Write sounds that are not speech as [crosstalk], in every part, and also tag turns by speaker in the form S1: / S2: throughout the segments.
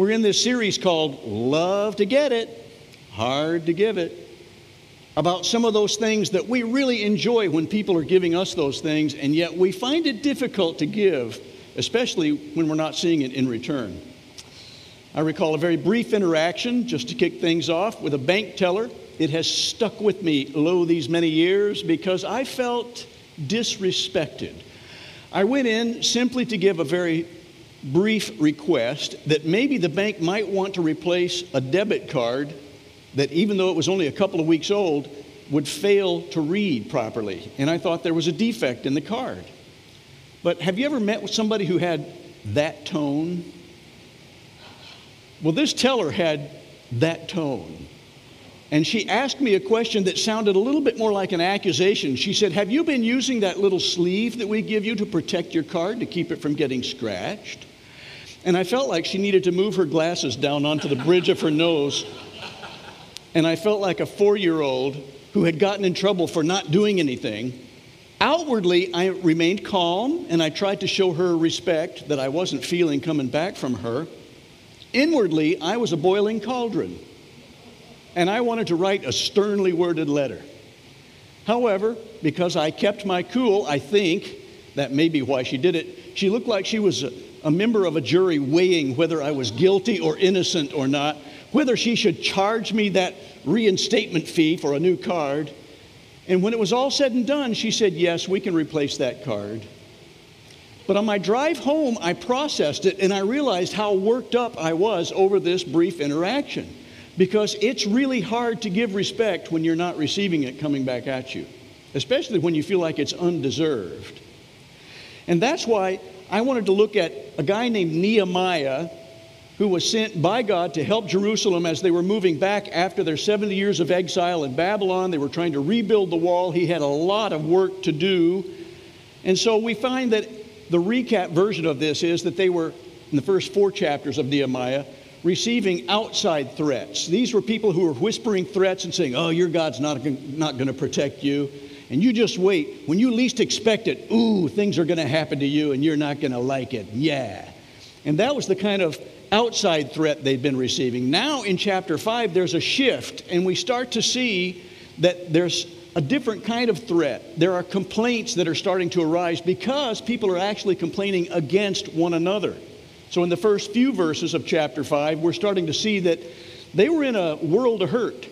S1: We're in this series called Love to Get It, Hard to Give It, about some of those things that we really enjoy when people are giving us those things, and yet we find it difficult to give, especially when we're not seeing it in return. I recall a very brief interaction, just to kick things off, with a bank teller. It has stuck with me, lo, these many years, because I felt disrespected. I went in simply to give a very brief request that maybe the bank might want to replace a debit card that, even though it was only a couple of weeks old, would fail to read properly. And I thought there was a defect in the card. But have you ever met with somebody who had that tone? Well, this teller had that tone. And she asked me a question that sounded a little bit more like an accusation. She said, Have you been using that little sleeve that we give you to protect your card to keep it from getting scratched? And I felt like she needed to move her glasses down onto the bridge of her nose. And I felt like a four year old who had gotten in trouble for not doing anything. Outwardly, I remained calm and I tried to show her respect that I wasn't feeling coming back from her. Inwardly, I was a boiling cauldron and I wanted to write a sternly worded letter. However, because I kept my cool, I think that may be why she did it. She looked like she was a, a member of a jury weighing whether I was guilty or innocent or not, whether she should charge me that reinstatement fee for a new card. And when it was all said and done, she said, Yes, we can replace that card. But on my drive home, I processed it and I realized how worked up I was over this brief interaction because it's really hard to give respect when you're not receiving it coming back at you, especially when you feel like it's undeserved. And that's why I wanted to look at a guy named Nehemiah who was sent by God to help Jerusalem as they were moving back after their 70 years of exile in Babylon. They were trying to rebuild the wall. He had a lot of work to do. And so we find that the recap version of this is that they were, in the first four chapters of Nehemiah, receiving outside threats. These were people who were whispering threats and saying, Oh, your God's not, not going to protect you. And you just wait. When you least expect it, ooh, things are going to happen to you and you're not going to like it. Yeah. And that was the kind of outside threat they'd been receiving. Now in chapter 5, there's a shift, and we start to see that there's a different kind of threat. There are complaints that are starting to arise because people are actually complaining against one another. So, in the first few verses of chapter 5, we're starting to see that they were in a world of hurt.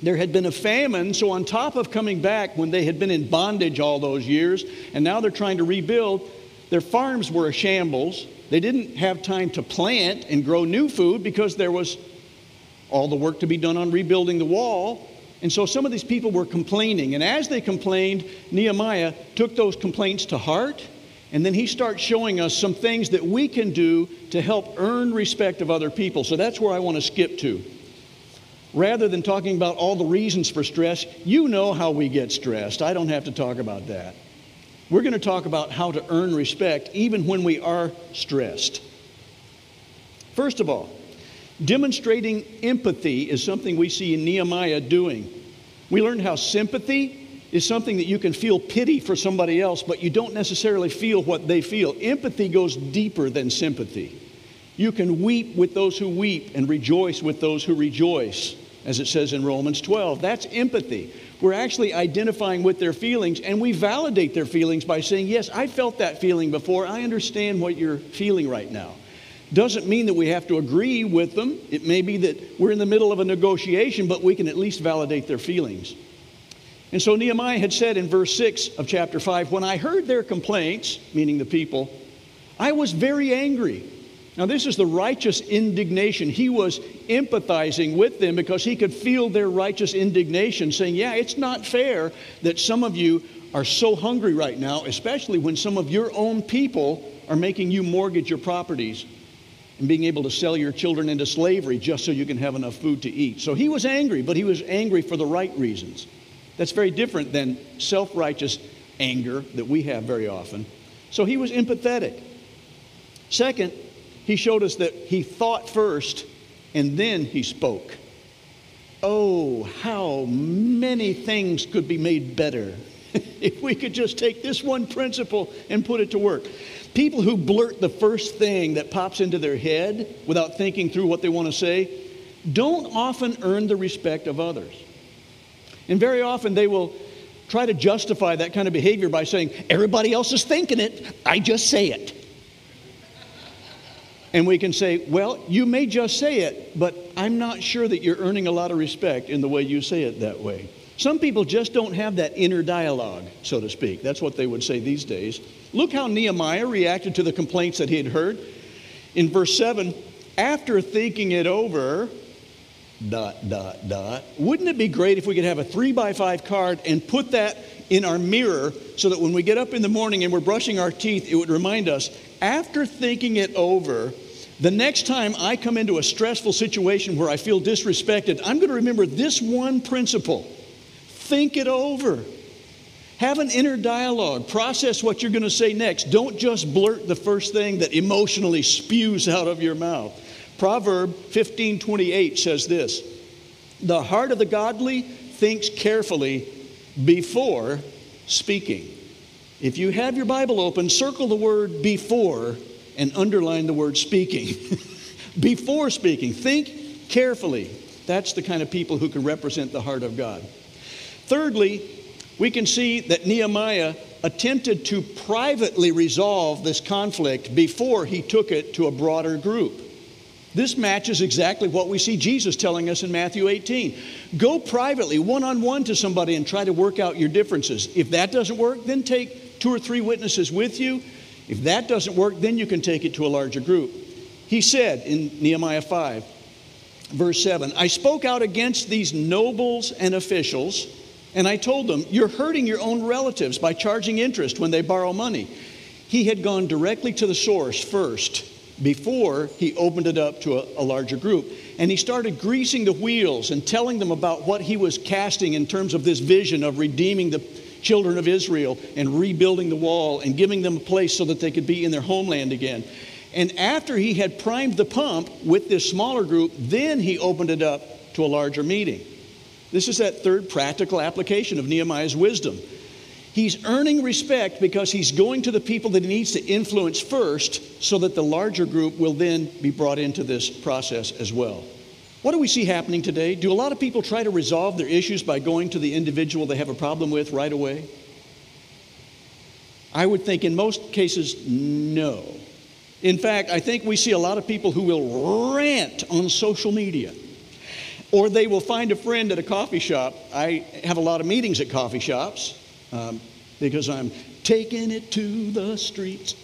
S1: There had been a famine, so on top of coming back when they had been in bondage all those years, and now they're trying to rebuild, their farms were a shambles. They didn't have time to plant and grow new food because there was all the work to be done on rebuilding the wall. And so some of these people were complaining. And as they complained, Nehemiah took those complaints to heart and then he starts showing us some things that we can do to help earn respect of other people. So that's where I want to skip to. Rather than talking about all the reasons for stress, you know how we get stressed. I don't have to talk about that. We're going to talk about how to earn respect even when we are stressed. First of all, demonstrating empathy is something we see in Nehemiah doing. We learned how sympathy is something that you can feel pity for somebody else, but you don't necessarily feel what they feel. Empathy goes deeper than sympathy. You can weep with those who weep and rejoice with those who rejoice, as it says in Romans 12. That's empathy. We're actually identifying with their feelings, and we validate their feelings by saying, Yes, I felt that feeling before. I understand what you're feeling right now. Doesn't mean that we have to agree with them. It may be that we're in the middle of a negotiation, but we can at least validate their feelings. And so Nehemiah had said in verse 6 of chapter 5 When I heard their complaints, meaning the people, I was very angry. Now, this is the righteous indignation. He was empathizing with them because he could feel their righteous indignation, saying, Yeah, it's not fair that some of you are so hungry right now, especially when some of your own people are making you mortgage your properties and being able to sell your children into slavery just so you can have enough food to eat. So he was angry, but he was angry for the right reasons. That's very different than self righteous anger that we have very often. So he was empathetic. Second, he showed us that he thought first and then he spoke. Oh, how many things could be made better [laughs] if we could just take this one principle and put it to work. People who blurt the first thing that pops into their head without thinking through what they want to say don't often earn the respect of others. And very often they will try to justify that kind of behavior by saying, Everybody else is thinking it, I just say it. And we can say, Well, you may just say it, but I'm not sure that you're earning a lot of respect in the way you say it that way. Some people just don't have that inner dialogue, so to speak. That's what they would say these days. Look how Nehemiah reacted to the complaints that he had heard. In verse 7, after thinking it over, dot, dot, dot. Wouldn't it be great if we could have a three by five card and put that in our mirror so that when we get up in the morning and we're brushing our teeth, it would remind us, after thinking it over, the next time I come into a stressful situation where I feel disrespected, I'm going to remember this one principle think it over. Have an inner dialogue. Process what you're going to say next. Don't just blurt the first thing that emotionally spews out of your mouth. Proverb 15:28 says this: "The heart of the godly thinks carefully before speaking." If you have your Bible open, circle the word before and underline the word speaking. [laughs] before speaking, think carefully. That's the kind of people who can represent the heart of God. Thirdly, we can see that Nehemiah attempted to privately resolve this conflict before he took it to a broader group. This matches exactly what we see Jesus telling us in Matthew 18. Go privately, one on one to somebody and try to work out your differences. If that doesn't work, then take two or three witnesses with you. If that doesn't work, then you can take it to a larger group. He said in Nehemiah 5, verse 7, I spoke out against these nobles and officials, and I told them, You're hurting your own relatives by charging interest when they borrow money. He had gone directly to the source first before he opened it up to a, a, larger group. And he started greasing the wheels and telling them about what he was casting in terms of this vision of redeeming the children of Israel and rebuilding the wall and giving them a place so that they could be in their homeland again. And after he had primed the pump with this smaller group, then he opened it up to a larger meeting. This is that third practical application of Nehemiah's wisdom. He's earning respect because he's going to the people that he needs to influence first so that the larger group will then be brought into this process as well. What do we see happening today? Do a lot of people try to resolve their issues by going to the individual they have a problem with right away? I would think in most cases, no. In fact, I think we see a lot of people who will rant on social media. Or they will find a friend at a coffee shop. I have a lot of meetings at coffee shops um, because I'm taking it to the streets.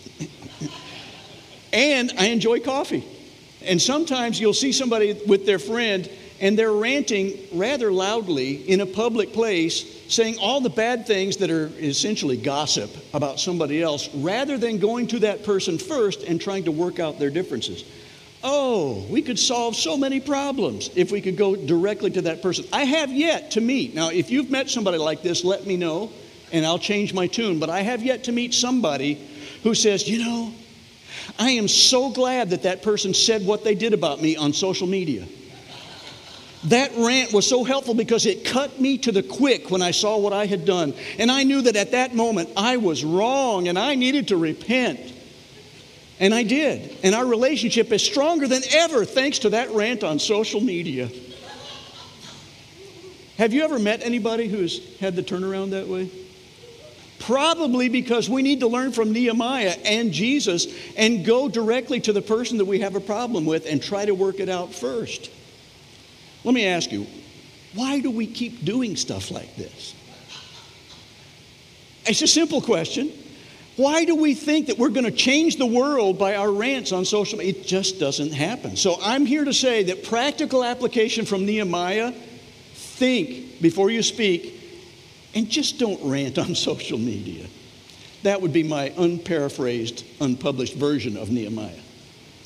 S1: and I enjoy coffee. And sometimes you'll see somebody with their friend and they're ranting rather loudly in a public place, saying all the bad things that are essentially gossip about somebody else, rather than going to that person first and trying to work out their differences. Oh, we could solve so many problems if we could go directly to that person. I have yet to meet. Now, if you've met somebody like this, let me know and I'll change my tune. But I have yet to meet somebody who says, you know, I am so glad that that person said what they did about me on social media. That rant was so helpful because it cut me to the quick when I saw what I had done. And I knew that at that moment I was wrong and I needed to repent. And I did. And our relationship is stronger than ever thanks to that rant on social media. Have you ever met anybody who's had the turnaround that way? Probably because we need to learn from Nehemiah and Jesus and go directly to the person that we have a problem with and try to work it out first. Let me ask you, why do we keep doing stuff like this? It's a simple question. Why do we think that we're going to change the world by our rants on social media? It just doesn't happen. So I'm here to say that practical application from Nehemiah think before you speak and just don't rant on [laughs] social media. That would be my unparaphrased, unpublished version of Nehemiah.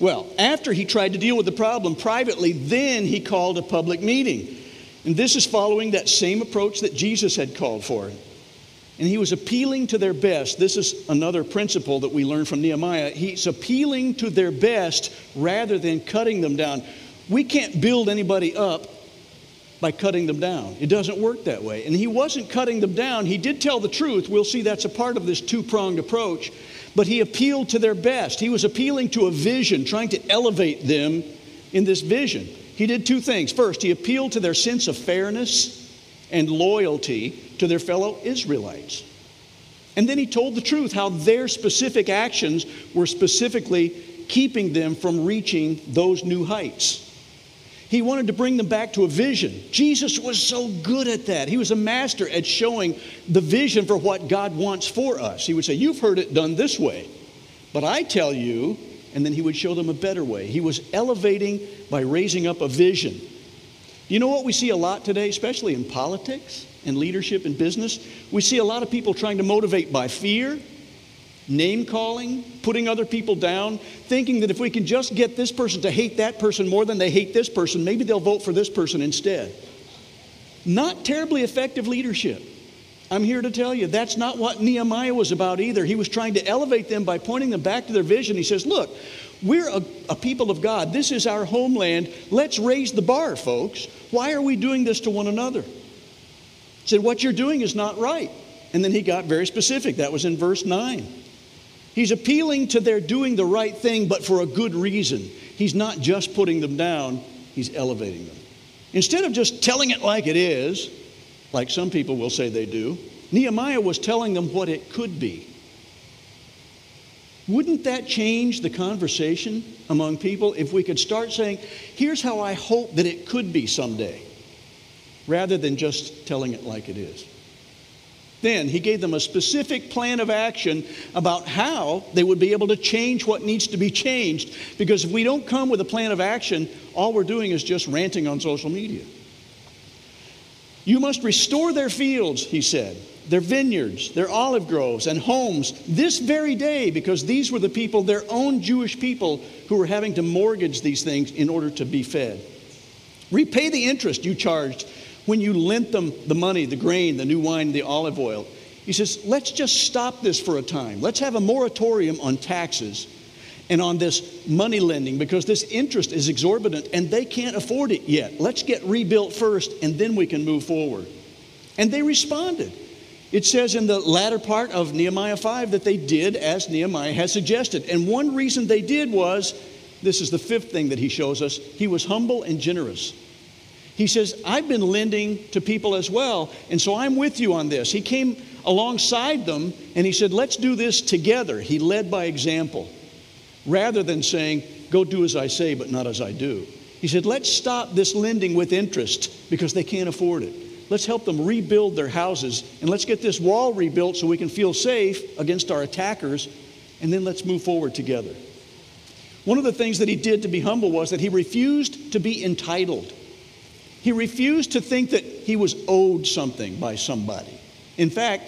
S1: Well, after he tried to deal with the problem privately, then he called a public meeting. And this is following that same approach that Jesus had called for. And he was appealing to their best. This is another principle that we learn from Nehemiah. He's appealing to their best rather than cutting them down. We can't build anybody up by cutting them down. It doesn't work that way. And he wasn't cutting them down. He did tell the truth. We'll see that's a part of this two pronged approach. But he appealed to their best. He was appealing to a vision, trying to elevate them in this vision. He did two things. First, he appealed to their sense of fairness and loyalty to their fellow Israelites. And then he told the truth how their specific actions were specifically keeping them from reaching those new heights. He wanted to bring them back to a vision. Jesus was so good at that. He was a master at showing the vision for what God wants for us. He would say, You've heard it done this way, but I tell you, and then he would show them a better way. He was elevating by raising up a vision. You know what we see a lot today, especially in politics and leadership and business? We see a lot of people trying to motivate by fear name calling, putting other people down, thinking that if we can just get this person to hate that person more than they hate this person, maybe they'll vote for this person instead. Not terribly effective leadership. I'm here to tell you that's not what Nehemiah was about either. He was trying to elevate them by pointing them back to their vision. He says, Look, we're a, a, people of God. This is our homeland. Let's raise the bar, folks. Why are we doing this to one another? He said, What you're doing is not right. And then he got very specific. That was in verse 9. He's appealing to their doing the right thing, but for a good reason. He's not just putting them down, he's elevating them. Instead of just telling it like it is, like some people will say they do, Nehemiah was telling them what it could be. Wouldn't that change the conversation among people if we could start saying, here's how I hope that it could be someday, rather than just telling it like it is? Then he gave them a specific plan of action about how they would be able to change what needs to be changed. Because if we don't come with a plan of action, all we're doing is just ranting on social media. You must restore their fields, he said, their vineyards, their olive groves, and homes this very day, because these were the people, their own Jewish people, who were having to mortgage these things in order to be fed. Repay the interest you charged when you lent them the money, the grain, the new wine, the olive oil. He says, let's just stop this for a time. Let's have a moratorium on taxes and on this money lending because this interest is exorbitant and they can't afford it yet. Let's get rebuilt first and then we can move forward. And they responded. It says in the latter part of Nehemiah 5 that they did as Nehemiah had suggested. And one reason they did was this is the fifth thing that he shows us he was humble and generous. He says, I've been lending to people as well, and so I'm with you on this. He came alongside them and he said, Let's do this together. He led by example rather than saying, Go do as I say, but not as I do. He said, Let's stop this lending with interest because they can't afford it. Let's help them rebuild their houses and let's get this wall rebuilt so we can feel safe against our attackers, and then let's move forward together. One of the things that he did to be humble was that he refused to be entitled. He refused to think that he was owed something by somebody. In fact,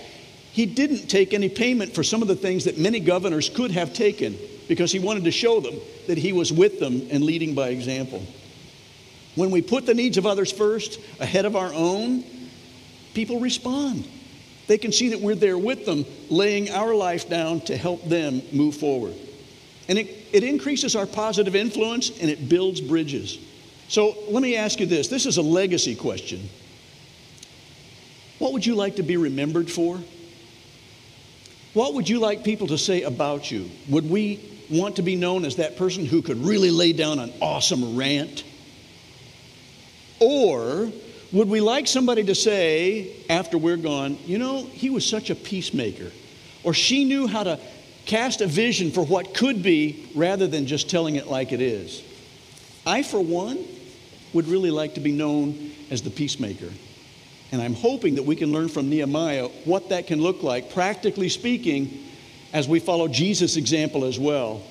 S1: he didn't take any payment for some of the things that many governors could have taken because he wanted to show them that he was with them and leading by example. When we put the needs of others first, ahead of our own, people respond. They can see that we're there with them, laying our life down to help them move forward. And it, it increases our positive influence and it builds bridges. So let me ask you this this is a legacy question. What would you like to be remembered for? What would you like people to say about you? Would we want to be known as that person who could really lay down an awesome rant? Or would we like somebody to say after we're gone, you know, he was such a peacemaker? Or she knew how to cast a vision for what could be rather than just telling it like it is? I, for one, would really like to be known as the peacemaker. And I'm hoping that we can learn from Nehemiah what that can look like, practically speaking, as we follow Jesus' example as well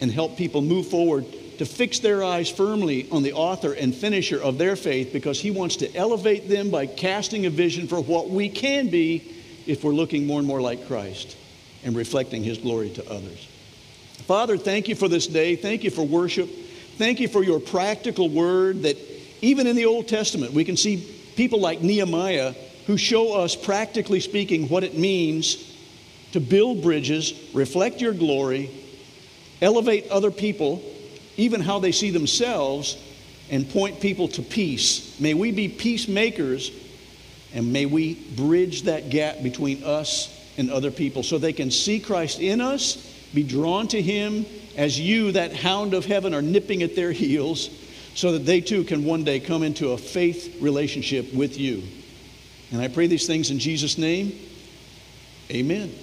S1: and help people move forward to fix their eyes firmly on the author and finisher of their faith because he wants to elevate them by casting a vision for what we can be if we're looking more and more like Christ and reflecting his glory to others. Father, thank you for this day. Thank you for worship. Thank you for your practical word that even in the Old Testament, we can see people like Nehemiah who show us, practically speaking, what it means to build bridges, reflect your glory, elevate other people, even how they see themselves, and point people to peace. May we be peacemakers and may we bridge that gap between us and other people so they can see Christ in us, be drawn to Him as you, that hound of heaven, are nipping at their heels so that they too can one day come into a faith relationship with you. And I pray these things in Jesus' name. Amen.